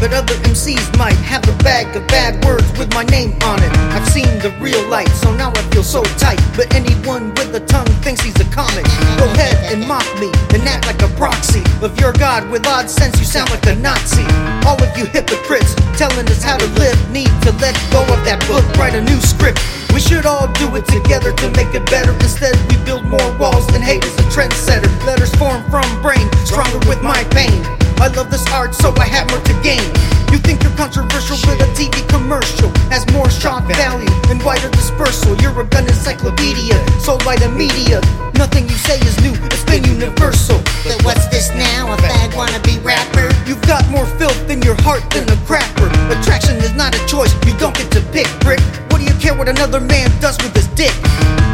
but other MCs might have a bag of bad words with my name on it. I've seen the real light, so now I feel so tight. But anyone with a tongue thinks he's a comic. Go ahead and mock me and act like a proxy of your God with odd sense. You sound like a Nazi. All of you hypocrites telling us how to live need to let go of that book, write a new script. We should all do it together to make it better. Instead, we build more walls and hate is a trendsetter. Letters form from brain, stronger with my pain. I love this art, so I have more to gain. You think you're controversial, but a TV commercial has more shock value and wider dispersal. You're a gun encyclopedia, sold by the media. Nothing you say is new, it's been universal. But what's this now? A fag wannabe rapper? You've got more filth in your heart than a crapper. Attraction is not a choice, you don't get to pick, prick. What do you care what another man does with his dick?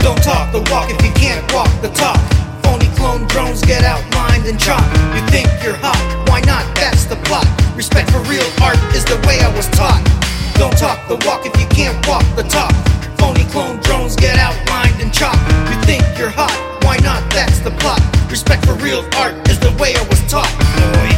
Don't talk the walk if you can't walk taught. Don't talk the walk if you can't walk the talk. Phony clone drones get outlined and chopped. You think you're hot, why not? That's the plot. Respect for real art is the way I was taught. Boy.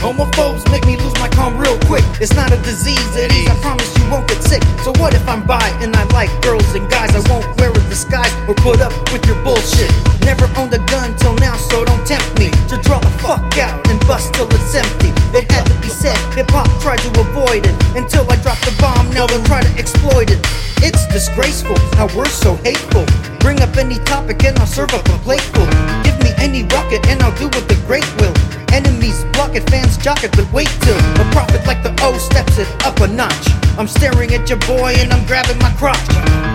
Homophobes make me lose my calm real quick. It's not a disease, it is. I promise won't get sick. So what if I'm bi and I like girls and guys? I won't wear a disguise or put up with your bullshit. Never owned a gun till now, so don't tempt me to draw the fuck out and bust till it's empty. It had to be said. Hip hop tried to avoid it until I dropped the bomb. Now they'll try to exploit it. It's disgraceful how we're so hateful. Bring up any topic and I'll serve up a plateful. Give me any rocket and I'll do what the great will. Enemies block it, fans jock it, but wait till a prophet like the O steps it up a notch. I'm staring at your boy and I'm grabbing my crotch.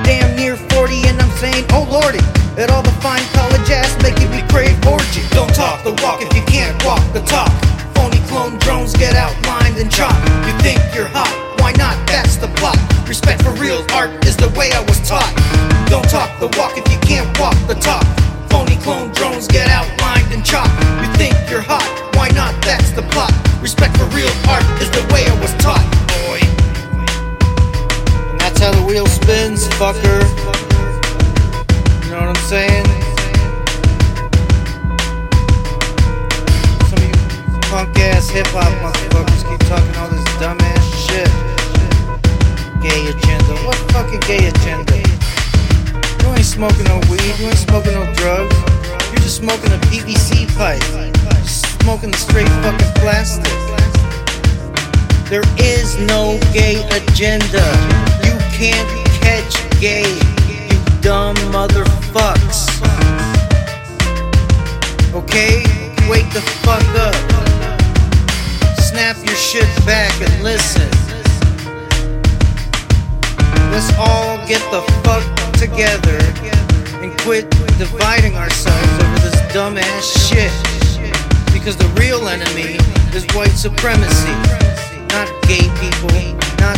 Damn near 40 and I'm saying, oh lordy. At all the fine college ass making me crave orgy. Don't talk the walk if you can't walk the talk. Phony clone drones get outlined and chopped. You think you're hot, why not? That's the plot. Respect for real art is the way I was taught. Don't talk the walk if you can't walk the talk. Phony clone drones get outlined and chopped. Fucker. You know what I'm saying? Some of you punk ass hip hop motherfuckers keep talking all this dumb ass shit. Gay agenda. What fucking gay agenda? You ain't smoking no weed, you ain't smoking no drugs. You're just smoking a PVC pipe. Just smoking straight fucking plastic. There is no gay agenda. You can't gay, you dumb motherfucks. Okay? Wake the fuck up. Snap your shit back and listen. Let's all get the fuck together and quit dividing ourselves over this dumbass shit. Because the real enemy is white supremacy. Not gay people, not